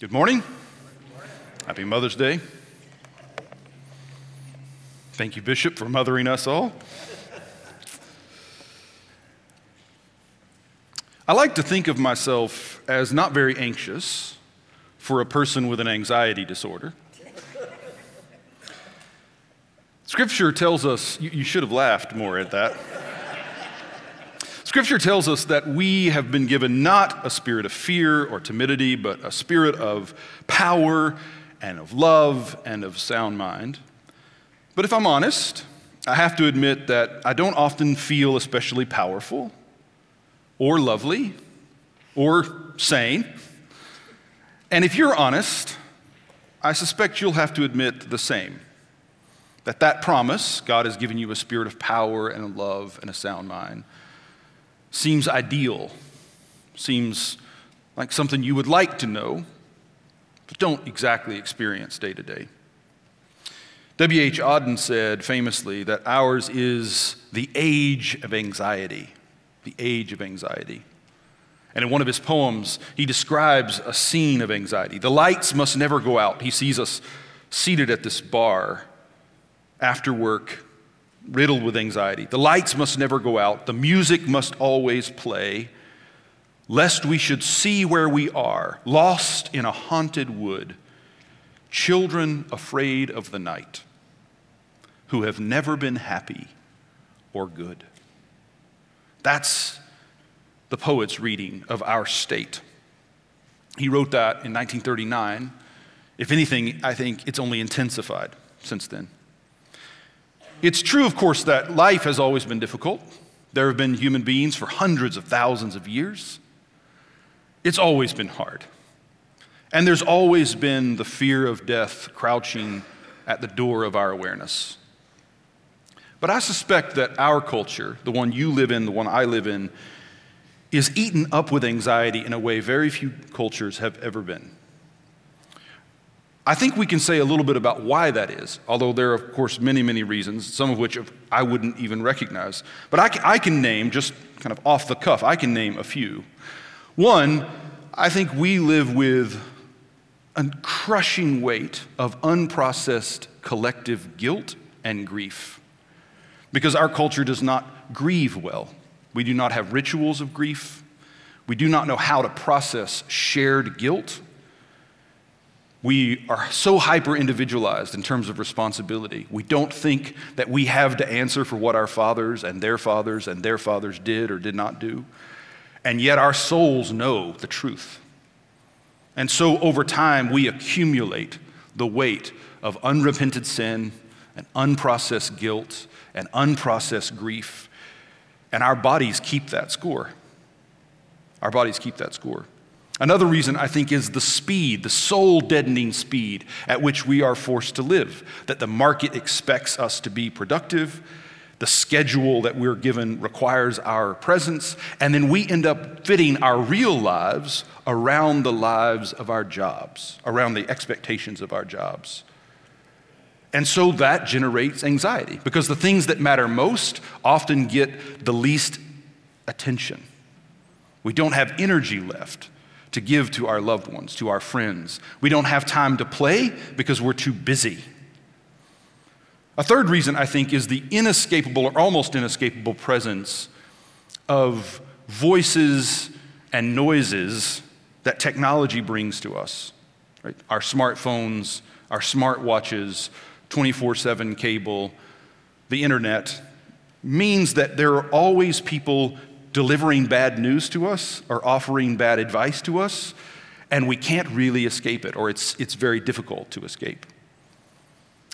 Good morning. Happy Mother's Day. Thank you, Bishop, for mothering us all. I like to think of myself as not very anxious for a person with an anxiety disorder. Scripture tells us, you, you should have laughed more at that. Scripture tells us that we have been given not a spirit of fear or timidity, but a spirit of power and of love and of sound mind. But if I'm honest, I have to admit that I don't often feel especially powerful or lovely or sane. And if you're honest, I suspect you'll have to admit the same that that promise, God has given you a spirit of power and of love and a sound mind, seems ideal, seems like something you would like to know, but don't exactly experience day to day. W.H. Auden said famously that ours is the age of anxiety, the age of anxiety. And in one of his poems, he describes a scene of anxiety. The lights must never go out. He sees us seated at this bar after work, riddled with anxiety. The lights must never go out, the music must always play, lest we should see where we are, lost in a haunted wood, children afraid of the night, who have never been happy or good. That's the poet's reading of our state. He wrote that in 1939. If anything, I think it's only intensified since then. It's true, of course, that life has always been difficult. There have been human beings for hundreds of thousands of years. It's always been hard. And there's always been the fear of death crouching at the door of our awareness. But I suspect that our culture, the one you live in, the one I live in, is eaten up with anxiety in a way very few cultures have ever been. I think we can say a little bit about why that is, although there are, of course, many, many reasons, some of which I wouldn't even recognize. But I can, I can name, just kind of off the cuff, I can name a few. One, I think we live with a crushing weight of unprocessed collective guilt and grief because our culture does not grieve well. We do not have rituals of grief. We do not know how to process shared guilt we are so hyper individualized in terms of responsibility. We don't think that we have to answer for what our fathers and their fathers and their fathers did or did not do. And yet our souls know the truth. And so over time, we accumulate the weight of unrepented sin and unprocessed guilt and unprocessed grief. And our bodies keep that score. Our bodies keep that score. Another reason I think is the speed, the soul deadening speed at which we are forced to live, that the market expects us to be productive, the schedule that we're given requires our presence, and then we end up fitting our real lives around the lives of our jobs, around the expectations of our jobs. And so that generates anxiety because the things that matter most often get the least attention. We don't have energy left to give to our loved ones, to our friends. We don't have time to play because we're too busy. A third reason, I think, is the inescapable or almost inescapable presence of voices and noises that technology brings to us. Right? Our smartphones, our smartwatches, 24 7 cable, the internet means that there are always people delivering bad news to us or offering bad advice to us, and we can't really escape it, or it's, it's very difficult to escape.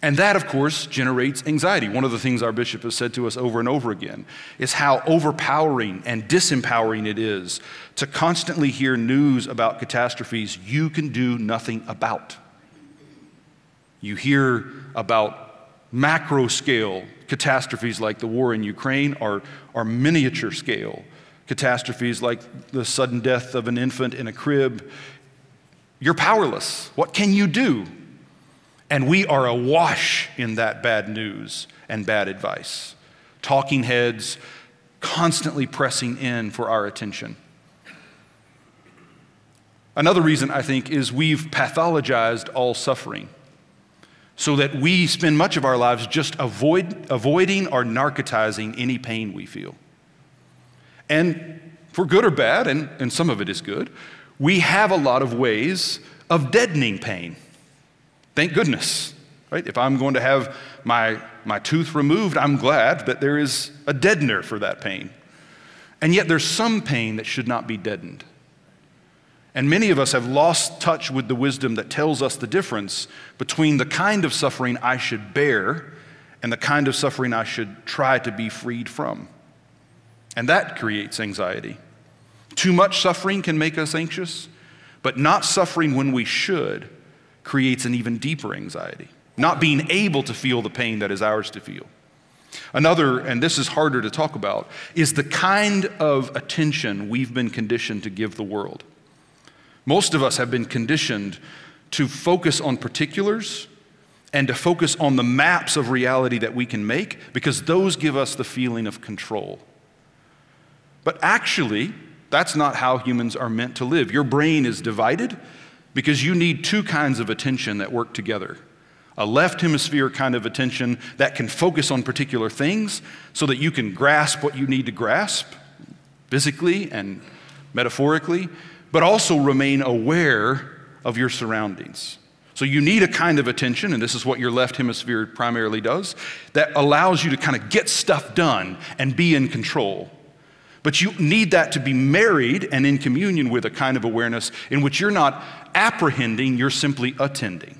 And that, of course, generates anxiety. One of the things our bishop has said to us over and over again is how overpowering and disempowering it is to constantly hear news about catastrophes you can do nothing about. You hear about macro scale catastrophes like the war in Ukraine or, or miniature scale catastrophes like the sudden death of an infant in a crib, you're powerless. What can you do? And we are awash in that bad news and bad advice. Talking heads constantly pressing in for our attention. Another reason, I think, is we've pathologized all suffering so that we spend much of our lives just avoid, avoiding or narcotizing any pain we feel. And for good or bad, and, and some of it is good, we have a lot of ways of deadening pain. Thank goodness, right? If I'm going to have my, my tooth removed, I'm glad that there is a deadener for that pain. And yet there's some pain that should not be deadened. And many of us have lost touch with the wisdom that tells us the difference between the kind of suffering I should bear and the kind of suffering I should try to be freed from. And that creates anxiety. Too much suffering can make us anxious, but not suffering when we should creates an even deeper anxiety. Not being able to feel the pain that is ours to feel. Another, and this is harder to talk about, is the kind of attention we've been conditioned to give the world. Most of us have been conditioned to focus on particulars and to focus on the maps of reality that we can make because those give us the feeling of control. But actually, that's not how humans are meant to live. Your brain is divided because you need two kinds of attention that work together a left hemisphere kind of attention that can focus on particular things so that you can grasp what you need to grasp physically and metaphorically, but also remain aware of your surroundings. So you need a kind of attention, and this is what your left hemisphere primarily does, that allows you to kind of get stuff done and be in control. But you need that to be married and in communion with a kind of awareness in which you're not apprehending, you're simply attending.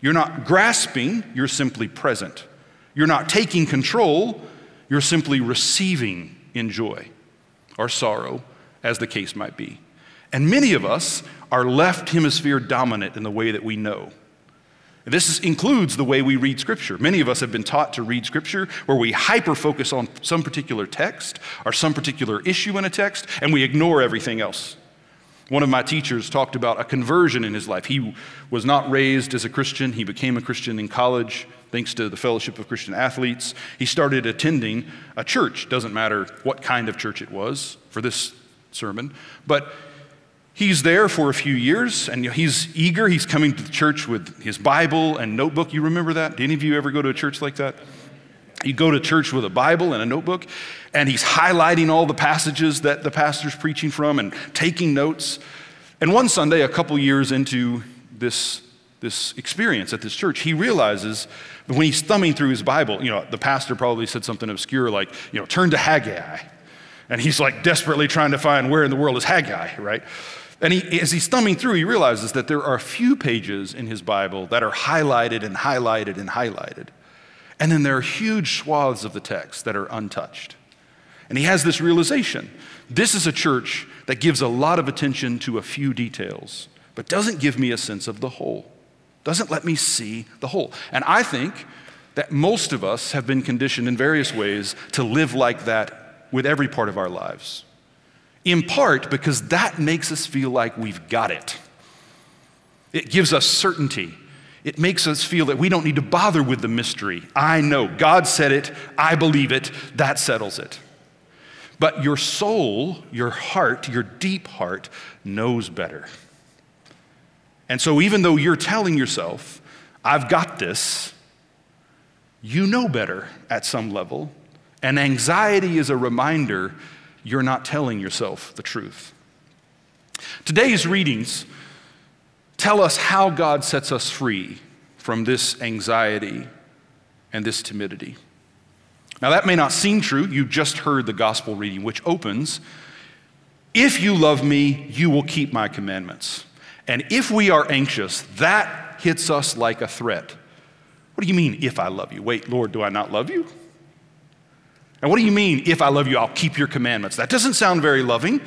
You're not grasping, you're simply present. You're not taking control, you're simply receiving in joy or sorrow, as the case might be. And many of us are left hemisphere dominant in the way that we know. This includes the way we read Scripture. Many of us have been taught to read Scripture where we hyper focus on some particular text or some particular issue in a text and we ignore everything else. One of my teachers talked about a conversion in his life. He was not raised as a Christian, he became a Christian in college thanks to the Fellowship of Christian Athletes. He started attending a church, doesn't matter what kind of church it was for this sermon, but He's there for a few years and he's eager. He's coming to the church with his Bible and notebook. You remember that? Did any of you ever go to a church like that? You go to church with a Bible and a notebook, and he's highlighting all the passages that the pastor's preaching from and taking notes. And one Sunday, a couple years into this, this experience at this church, he realizes that when he's thumbing through his Bible, you know, the pastor probably said something obscure like, you know, turn to Haggai. And he's like desperately trying to find where in the world is Haggai, right? And he, as he's thumbing through, he realizes that there are a few pages in his Bible that are highlighted and highlighted and highlighted. And then there are huge swaths of the text that are untouched. And he has this realization this is a church that gives a lot of attention to a few details, but doesn't give me a sense of the whole, doesn't let me see the whole. And I think that most of us have been conditioned in various ways to live like that with every part of our lives in part because that makes us feel like we've got it. It gives us certainty. It makes us feel that we don't need to bother with the mystery. I know. God said it. I believe it. That settles it. But your soul, your heart, your deep heart knows better. And so, even though you're telling yourself, I've got this, you know better at some level. And anxiety is a reminder you're not telling yourself the truth. Today's readings tell us how God sets us free from this anxiety and this timidity. Now, that may not seem true. You just heard the gospel reading, which opens If you love me, you will keep my commandments. And if we are anxious, that hits us like a threat. What do you mean, if I love you? Wait, Lord, do I not love you? What do you mean, if I love you, I'll keep your commandments? That doesn't sound very loving.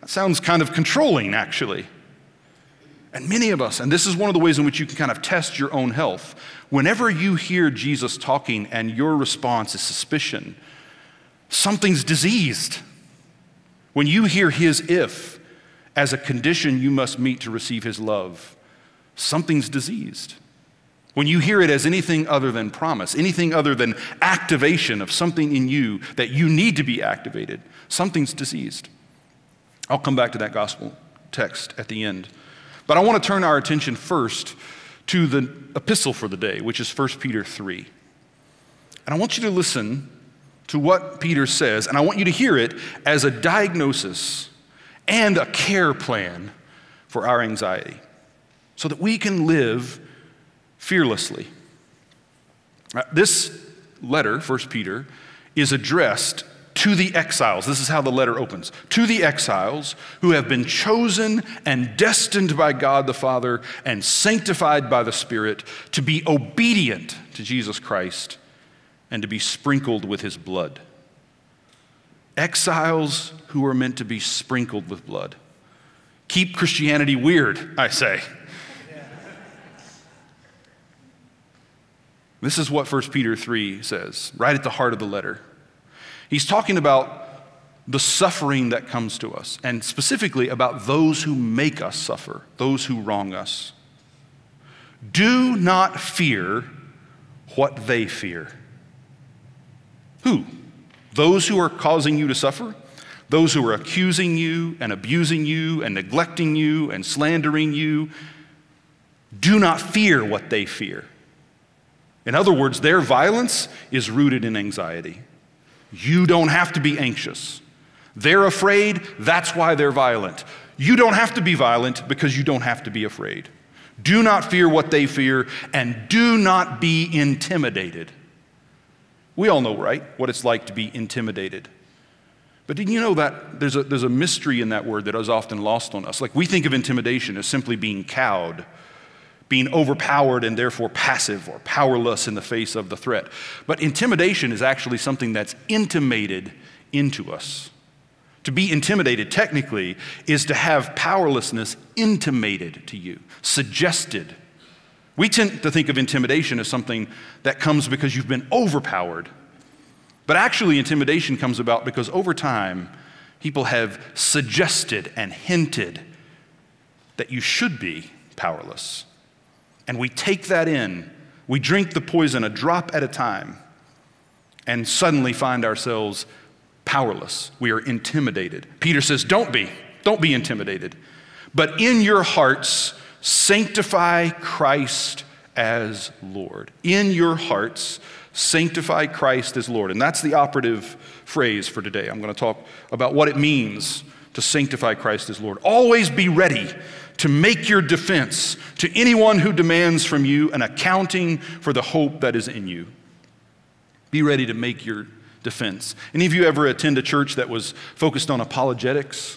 That sounds kind of controlling, actually. And many of us, and this is one of the ways in which you can kind of test your own health, whenever you hear Jesus talking and your response is suspicion, something's diseased. When you hear his if as a condition you must meet to receive his love, something's diseased. When you hear it as anything other than promise, anything other than activation of something in you that you need to be activated, something's diseased. I'll come back to that gospel text at the end. But I want to turn our attention first to the epistle for the day, which is 1 Peter 3. And I want you to listen to what Peter says, and I want you to hear it as a diagnosis and a care plan for our anxiety so that we can live fearlessly. Uh, this letter, 1 Peter, is addressed to the exiles. This is how the letter opens to the exiles who have been chosen and destined by God the Father and sanctified by the Spirit to be obedient to Jesus Christ and to be sprinkled with his blood. Exiles who are meant to be sprinkled with blood. Keep Christianity weird, I say. This is what 1 Peter 3 says, right at the heart of the letter. He's talking about the suffering that comes to us, and specifically about those who make us suffer, those who wrong us. Do not fear what they fear. Who? Those who are causing you to suffer? Those who are accusing you and abusing you and neglecting you and slandering you? Do not fear what they fear. In other words, their violence is rooted in anxiety. You don't have to be anxious. They're afraid, that's why they're violent. You don't have to be violent because you don't have to be afraid. Do not fear what they fear, and do not be intimidated. We all know, right, what it's like to be intimidated. But did you know that there's a, there's a mystery in that word that is often lost on us? Like we think of intimidation as simply being cowed being overpowered and therefore passive or powerless in the face of the threat. But intimidation is actually something that's intimated into us. To be intimidated, technically, is to have powerlessness intimated to you, suggested. We tend to think of intimidation as something that comes because you've been overpowered. But actually, intimidation comes about because over time, people have suggested and hinted that you should be powerless and we take that in. We drink the poison a drop at a time and suddenly find ourselves powerless. We are intimidated. Peter says, Don't be, don't be intimidated. But in your hearts, sanctify Christ as Lord. In your hearts, sanctify Christ as Lord. And that's the operative phrase for today. I'm going to talk about what it means to sanctify Christ as Lord. Always be ready to make your defense to anyone who demands from you an accounting for the hope that is in you. Be ready to make your defense. Any of you ever attend a church that was focused on apologetics?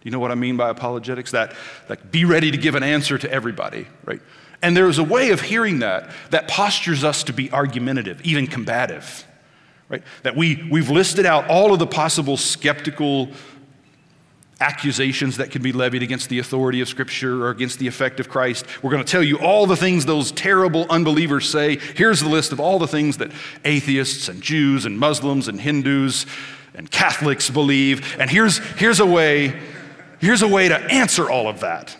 Do you know what I mean by apologetics? That, like, be ready to give an answer to everybody, right? And there is a way of hearing that that postures us to be argumentative, even combative, right? That we, we've listed out all of the possible skeptical accusations that can be levied against the authority of Scripture or against the effect of Christ. We're going to tell you all the things those terrible unbelievers say. Here's the list of all the things that atheists and Jews and Muslims and Hindus and Catholics believe. And here's, here's, a, way, here's a way to answer all of that.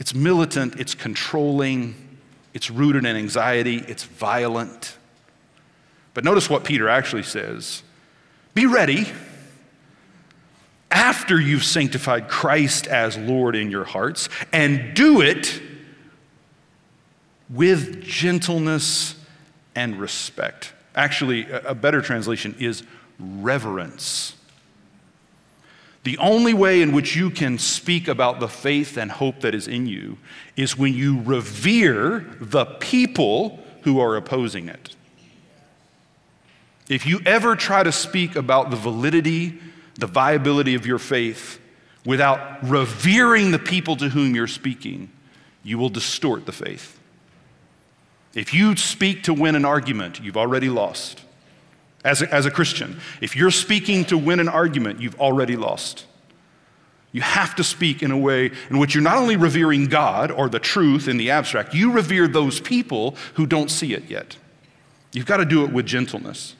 It's militant, it's controlling, it's rooted in anxiety, it's violent. But notice what Peter actually says be ready after you've sanctified Christ as Lord in your hearts, and do it with gentleness and respect. Actually, a better translation is reverence. The only way in which you can speak about the faith and hope that is in you is when you revere the people who are opposing it. If you ever try to speak about the validity the viability of your faith without revering the people to whom you're speaking, you will distort the faith. If you speak to win an argument, you've already lost. As a, as a Christian, if you're speaking to win an argument, you've already lost. You have to speak in a way in which you're not only revering God or the truth in the abstract, you revere those people who don't see it yet. You've got to do it with gentleness.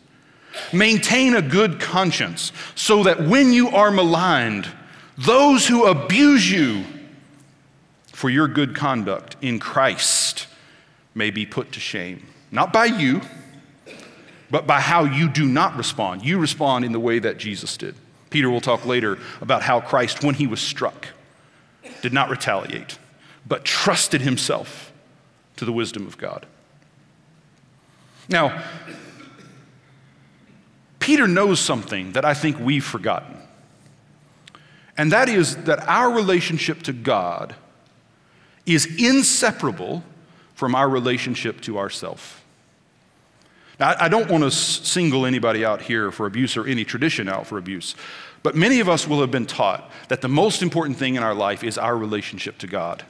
Maintain a good conscience so that when you are maligned, those who abuse you for your good conduct in Christ may be put to shame. Not by you, but by how you do not respond. You respond in the way that Jesus did. Peter will talk later about how Christ, when he was struck, did not retaliate, but trusted himself to the wisdom of God. Now, Peter knows something that I think we've forgotten. And that is that our relationship to God is inseparable from our relationship to ourself. Now, I don't want to single anybody out here for abuse or any tradition out for abuse, but many of us will have been taught that the most important thing in our life is our relationship to God.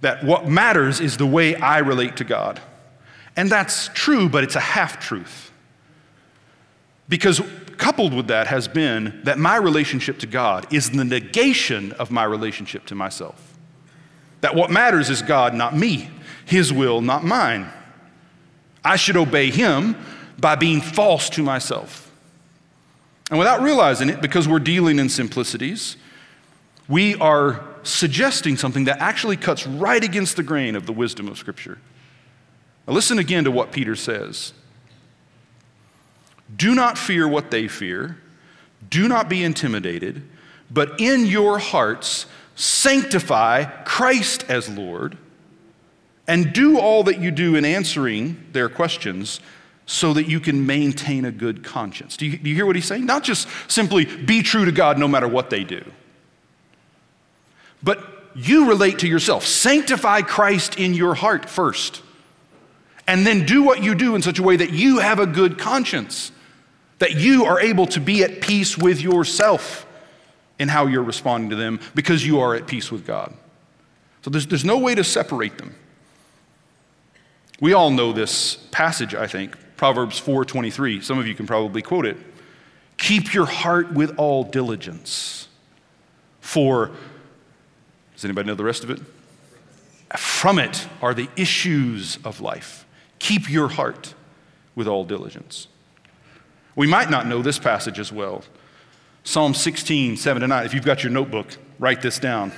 That what matters is the way I relate to God. And that's true, but it's a half truth. Because coupled with that has been that my relationship to God is the negation of my relationship to myself. That what matters is God, not me, His will, not mine. I should obey Him by being false to myself. And without realizing it, because we're dealing in simplicities, we are suggesting something that actually cuts right against the grain of the wisdom of Scripture. Now, listen again to what Peter says. Do not fear what they fear, do not be intimidated, but in your hearts sanctify Christ as Lord, and do all that you do in answering their questions so that you can maintain a good conscience. Do you, do you hear what he's saying? Not just simply be true to God no matter what they do, but you relate to yourself. Sanctify Christ in your heart first and then do what you do in such a way that you have a good conscience, that you are able to be at peace with yourself in how you're responding to them because you are at peace with God. So there's, there's no way to separate them. We all know this passage, I think, Proverbs 4:23. Some of you can probably quote it. Keep your heart with all diligence. For does anybody know the rest of it? From it are the issues of life. Keep your heart with all diligence. We might not know this passage as well. Psalm 16, 7 to 9. If you've got your notebook, write this down.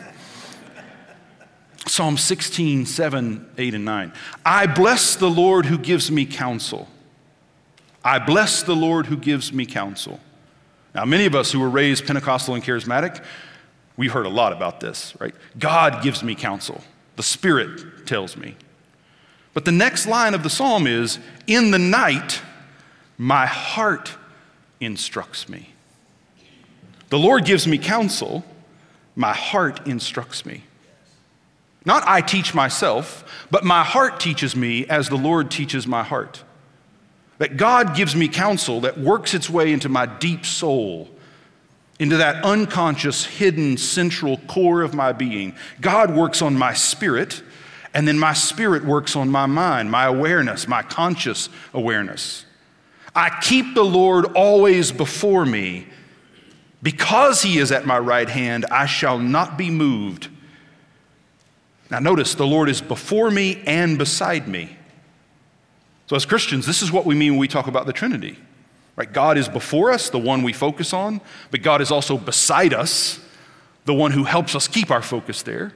Psalm 16, 7, 8, and 9. I bless the Lord who gives me counsel. I bless the Lord who gives me counsel. Now, many of us who were raised Pentecostal and charismatic, we've heard a lot about this, right? God gives me counsel. The Spirit tells me. But the next line of the psalm is In the night, my heart instructs me. The Lord gives me counsel, my heart instructs me. Not I teach myself, but my heart teaches me as the Lord teaches my heart. That God gives me counsel that works its way into my deep soul, into that unconscious, hidden, central core of my being. God works on my spirit and then my spirit works on my mind, my awareness, my conscious awareness. I keep the Lord always before me. Because he is at my right hand, I shall not be moved. Now, notice the Lord is before me and beside me. So, as Christians, this is what we mean when we talk about the Trinity. Right? God is before us, the one we focus on, but God is also beside us, the one who helps us keep our focus there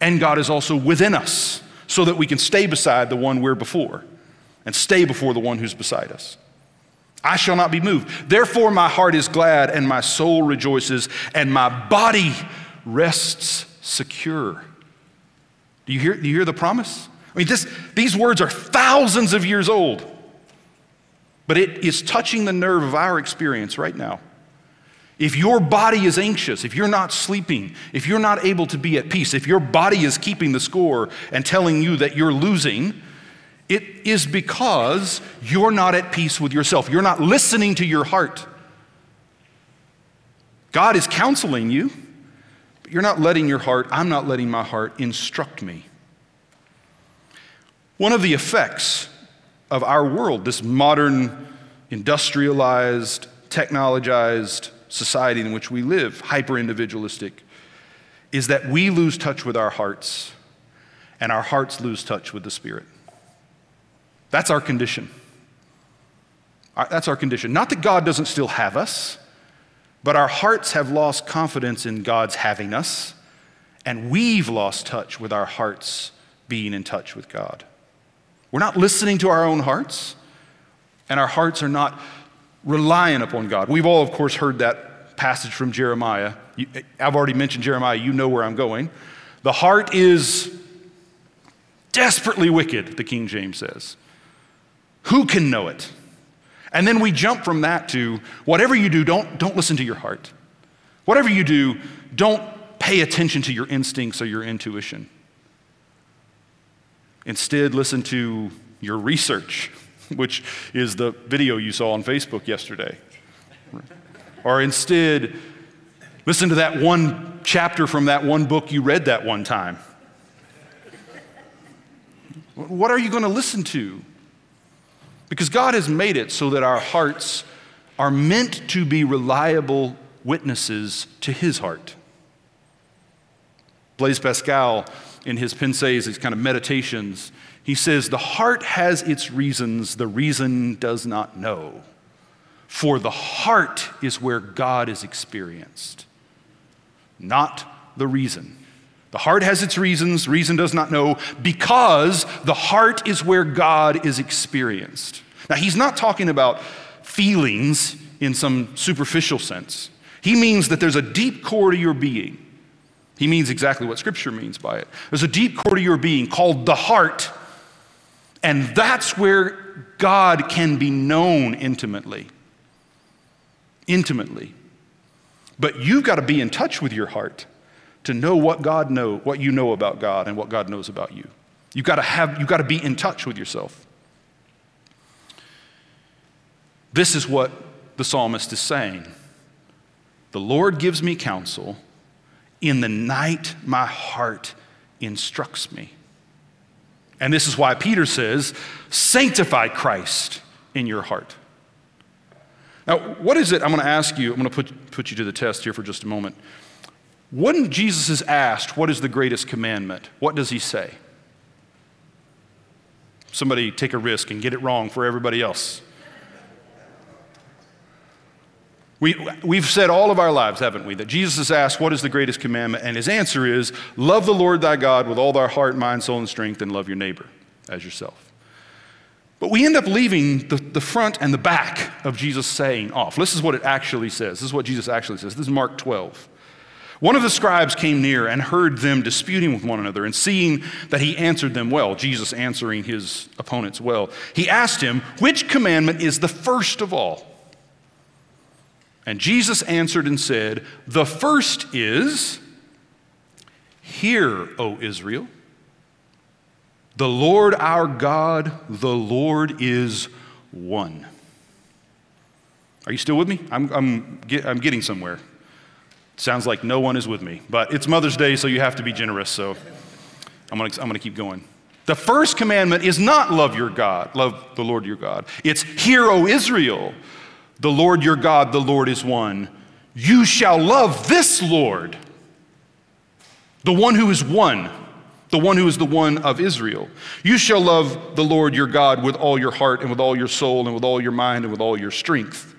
and God is also within us so that we can stay beside the one we're before and stay before the one who's beside us. I shall not be moved. Therefore, my heart is glad and my soul rejoices and my body rests secure. Do you hear, do you hear the promise? I mean, this, these words are thousands of years old, but it is touching the nerve of our experience right now. If your body is anxious, if you're not sleeping, if you're not able to be at peace, if your body is keeping the score and telling you that you're losing, it is because you're not at peace with yourself. You're not listening to your heart. God is counseling you, but you're not letting your heart, I'm not letting my heart instruct me. One of the effects of our world, this modern, industrialized, technologized, society in which we live, hyper individualistic, is that we lose touch with our hearts and our hearts lose touch with the Spirit. That's our condition. Uh, that's our condition. Not that God doesn't still have us, but our hearts have lost confidence in God's having us, and we've lost touch with our hearts being in touch with God. We're not listening to our own hearts, and our hearts are not relying upon God. We've all, of course, heard that passage from Jeremiah. I've already mentioned Jeremiah, you know where I'm going. The heart is desperately wicked, the King James says. Who can know it? And then we jump from that to whatever you do, don't, don't listen to your heart. Whatever you do, don't pay attention to your instincts or your intuition. Instead, listen to your research, which is the video you saw on Facebook yesterday. Or instead, listen to that one chapter from that one book you read that one time. What are you going to listen to? Because God has made it so that our hearts are meant to be reliable witnesses to His heart. Blaise Pascal, in his Pensées, his kind of meditations, he says, The heart has its reasons, the reason does not know. For the heart is where God is experienced, not the reason. The heart has its reasons, reason does not know, because the heart is where God is experienced. Now, he's not talking about feelings in some superficial sense. He means that there's a deep core to your being. He means exactly what Scripture means by it. There's a deep core to your being called the heart, and that's where God can be known intimately. Intimately. But you've got to be in touch with your heart to know what God know, what you know about God and what God knows about you. You've got to have you've got to be in touch with yourself. This is what the psalmist is saying. The Lord gives me counsel. In the night, my heart instructs me. And this is why Peter says, Sanctify Christ in your heart. Now, what is it? I'm going to ask you, I'm going to put, put you to the test here for just a moment. When Jesus is asked, What is the greatest commandment? What does he say? Somebody take a risk and get it wrong for everybody else. We, we've said all of our lives, haven't we, that Jesus is asked, What is the greatest commandment? And his answer is, Love the Lord thy God with all thy heart, mind, soul, and strength, and love your neighbor as yourself. But we end up leaving the, the front and the back of Jesus saying off. This is what it actually says. This is what Jesus actually says. This is Mark 12. One of the scribes came near and heard them disputing with one another, and seeing that he answered them well, Jesus answering his opponents well, he asked him, Which commandment is the first of all? And Jesus answered and said, The first is, Hear, O Israel, the Lord our God, the Lord is one. Are you still with me? I'm, I'm, get, I'm getting somewhere. Sounds like no one is with me, but it's Mother's Day, so you have to be generous. So I'm gonna, I'm gonna keep going. The first commandment is not love your God, love the Lord your God. It's hear, O Israel, the Lord your God, the Lord is one. You shall love this Lord, the one who is one, the one who is the one of Israel. You shall love the Lord your God with all your heart and with all your soul and with all your mind and with all your strength.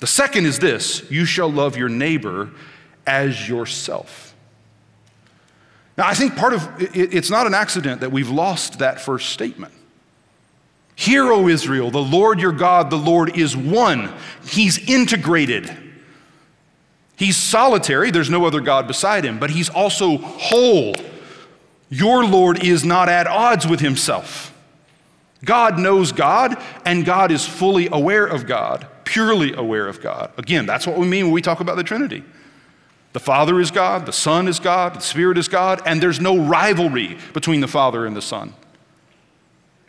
The second is this you shall love your neighbor as yourself. Now, I think part of it, it's not an accident that we've lost that first statement. Hear, O Israel, the Lord your God, the Lord is one. He's integrated. He's solitary, there's no other God beside him, but he's also whole. Your Lord is not at odds with himself. God knows God, and God is fully aware of God purely aware of God. Again, that's what we mean when we talk about the Trinity. The Father is God, the Son is God, the Spirit is God, and there's no rivalry between the Father and the Son.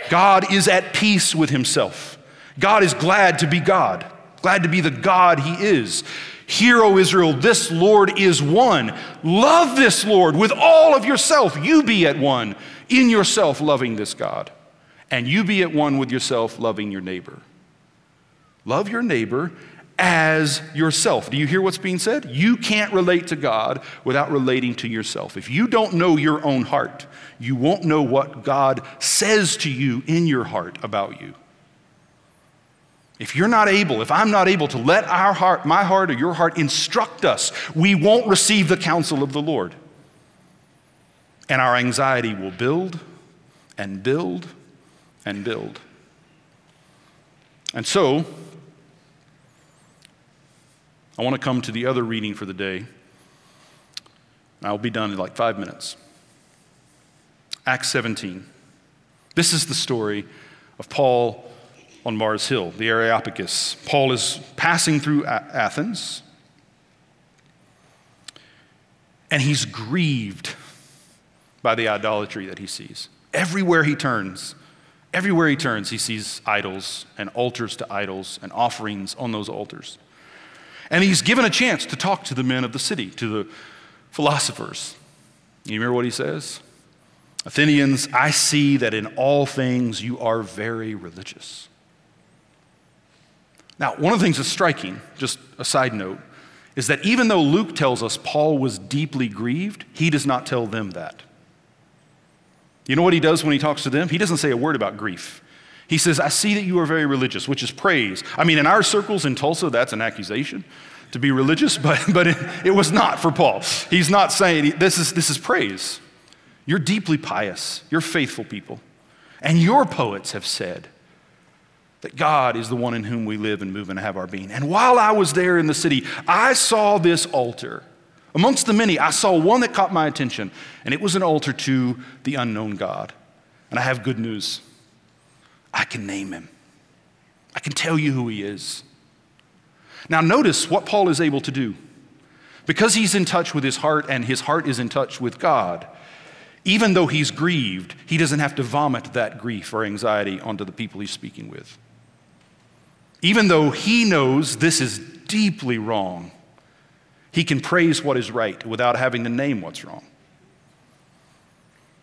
God is at peace with himself. God is glad to be God, glad to be the God he is. Hear, O Israel, this Lord is one. Love this Lord with all of yourself. You be at one in yourself, loving this God. And you be at one with yourself, loving your neighbor. Love your neighbor as yourself. Do you hear what's being said? You can't relate to God without relating to yourself. If you don't know your own heart, you won't know what God says to you in your heart about you. If you're not able, if I'm not able to let our heart, my heart or your heart instruct us, we won't receive the counsel of the Lord. And our anxiety will build and build and build. And so, I want to come to the other reading for the day. I'll be done in like five minutes. Acts 17. This is the story of Paul on Mars Hill, the Areopagus. Paul is passing through Athens, and he's grieved by the idolatry that he sees. Everywhere he turns, everywhere he turns, he sees idols and altars to idols and offerings on those altars. And he's given a chance to talk to the men of the city, to the philosophers. You remember what he says? Athenians, I see that in all things you are very religious. Now, one of the things that's striking, just a side note, is that even though Luke tells us Paul was deeply grieved, he does not tell them that. You know what he does when he talks to them? He doesn't say a word about grief. He says, I see that you are very religious, which is praise. I mean, in our circles in Tulsa, that's an accusation to be religious, but, but it, it was not for Paul. He's not saying this is, this is praise. You're deeply pious, you're faithful people. And your poets have said that God is the one in whom we live and move and have our being. And while I was there in the city, I saw this altar. Amongst the many, I saw one that caught my attention, and it was an altar to the unknown God. And I have good news I can name him, I can tell you who he is. Now, notice what Paul is able to do. Because he's in touch with his heart and his heart is in touch with God, even though he's grieved, he doesn't have to vomit that grief or anxiety onto the people he's speaking with. Even though he knows this is deeply wrong, he can praise what is right without having to name what's wrong.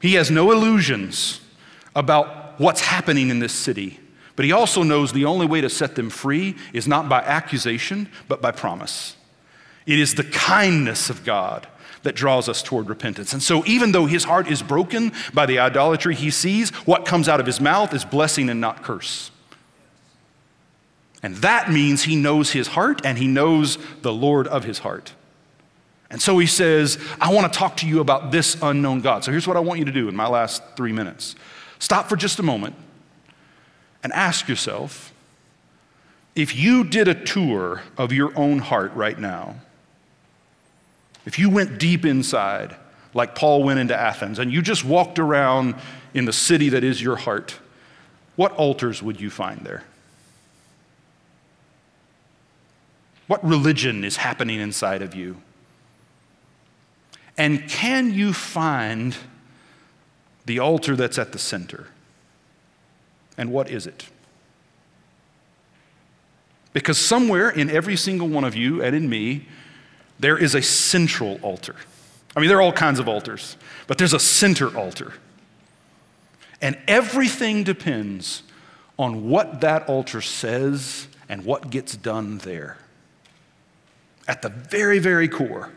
He has no illusions about what's happening in this city but he also knows the only way to set them free is not by accusation, but by promise. It is the kindness of God that draws us toward repentance. And so, even though his heart is broken by the idolatry he sees, what comes out of his mouth is blessing and not curse. And that means he knows his heart and he knows the Lord of his heart. And so he says, I want to talk to you about this unknown God. So here's what I want you to do in my last three minutes stop for just a moment and ask yourself if you did a tour of your own heart right now, if you went deep inside, like Paul went into Athens, and you just walked around in the city that is your heart, what altars would you find there? What religion is happening inside of you? And can you find the altar that's at the center? And what is it? Because somewhere in every single one of you and in me, there is a central altar. I mean, there are all kinds of altars, but there's a center altar. And everything depends on what that altar says and what gets done there. At the very, very core.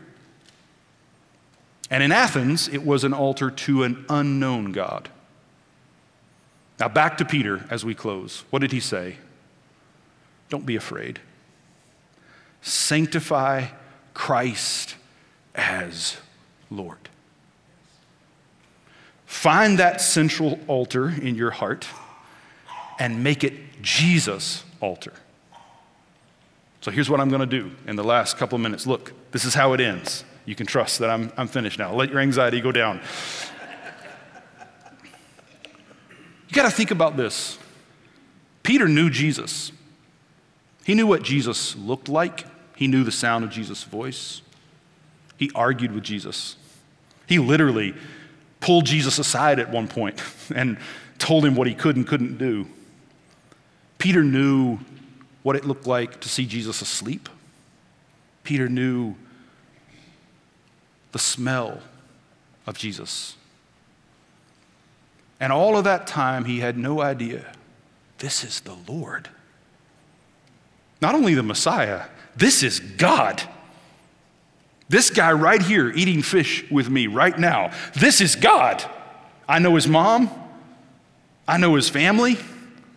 And in Athens, it was an altar to an unknown God. Now, back to Peter as we close. What did he say? Don't be afraid. Sanctify Christ as Lord. Find that central altar in your heart and make it Jesus' altar. So here's what I'm going to do in the last couple of minutes. Look, this is how it ends. You can trust that I'm, I'm finished now. Let your anxiety go down. You got to think about this. Peter knew Jesus. He knew what Jesus looked like, he knew the sound of Jesus' voice. He argued with Jesus. He literally pulled Jesus aside at one point and told him what he could and couldn't do. Peter knew what it looked like to see Jesus asleep. Peter knew the smell of Jesus. And all of that time, he had no idea this is the Lord. Not only the Messiah, this is God. This guy right here eating fish with me right now, this is God. I know his mom, I know his family,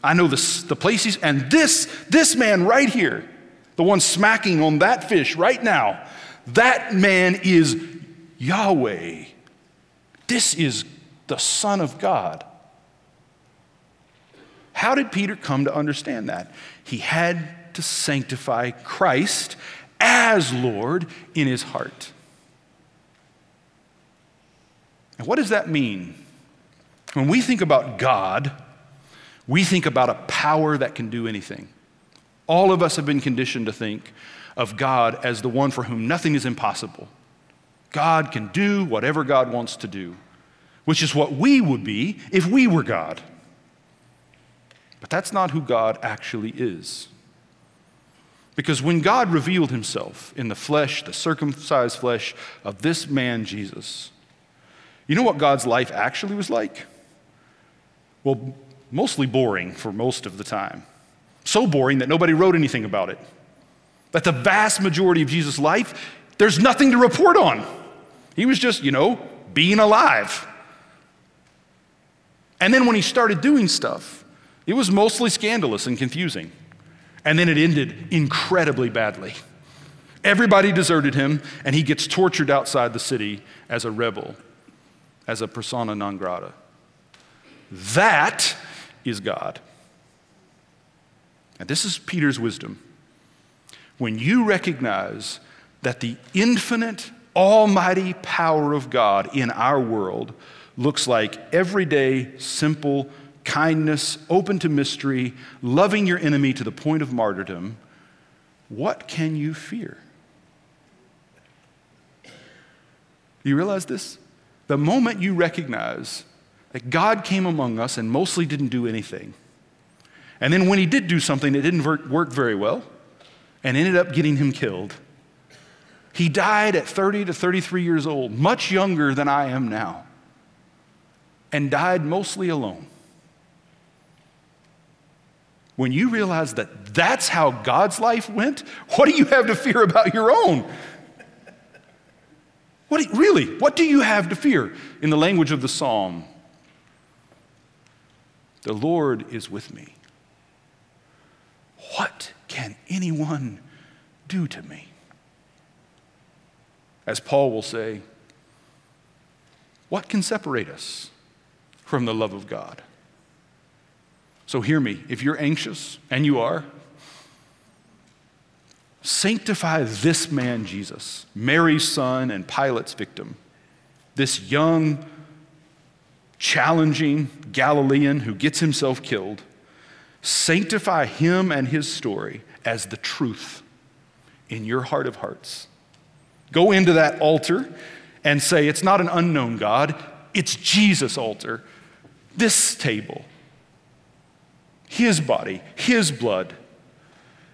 I know the, the places, and this, this man right here, the one smacking on that fish right now, that man is Yahweh. This is the Son of God. How did Peter come to understand that? He had to sanctify Christ as Lord in his heart. And what does that mean? When we think about God, we think about a power that can do anything. All of us have been conditioned to think of God as the one for whom nothing is impossible. God can do whatever God wants to do, which is what we would be if we were God. But that's not who God actually is. Because when God revealed himself in the flesh, the circumcised flesh of this man Jesus, you know what God's life actually was like? Well, mostly boring for most of the time. So boring that nobody wrote anything about it. That the vast majority of Jesus' life, there's nothing to report on. He was just, you know, being alive. And then when he started doing stuff, it was mostly scandalous and confusing. And then it ended incredibly badly. Everybody deserted him, and he gets tortured outside the city as a rebel, as a persona non grata. That is God. And this is Peter's wisdom. When you recognize that the infinite, almighty power of God in our world looks like everyday, simple kindness, open to mystery, loving your enemy to the point of martyrdom, what can you fear? Do you realize this? The moment you recognize that God came among us and mostly didn't do anything, and then when he did do something, it didn't work very well and ended up getting him killed. He died at 30 to 33 years old, much younger than I am now, and died mostly alone. When you realize that that's how God's life went, what do you have to fear about your own? What you, really, what do you have to fear? In the language of the psalm, the Lord is with me. What can anyone do to me? As Paul will say, what can separate us from the love of God? So hear me. If you're anxious, and you are, sanctify this man, Jesus, Mary's son and Pilate's victim, this young, challenging Galilean who gets himself killed. Sanctify him and his story as the truth in your heart of hearts. Go into that altar and say, It's not an unknown God, it's Jesus' altar, this table his body, His blood.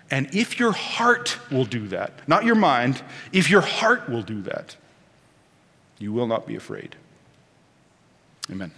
And if your heart will do that, not your mind, if your heart will do that, you will not be afraid. Amen.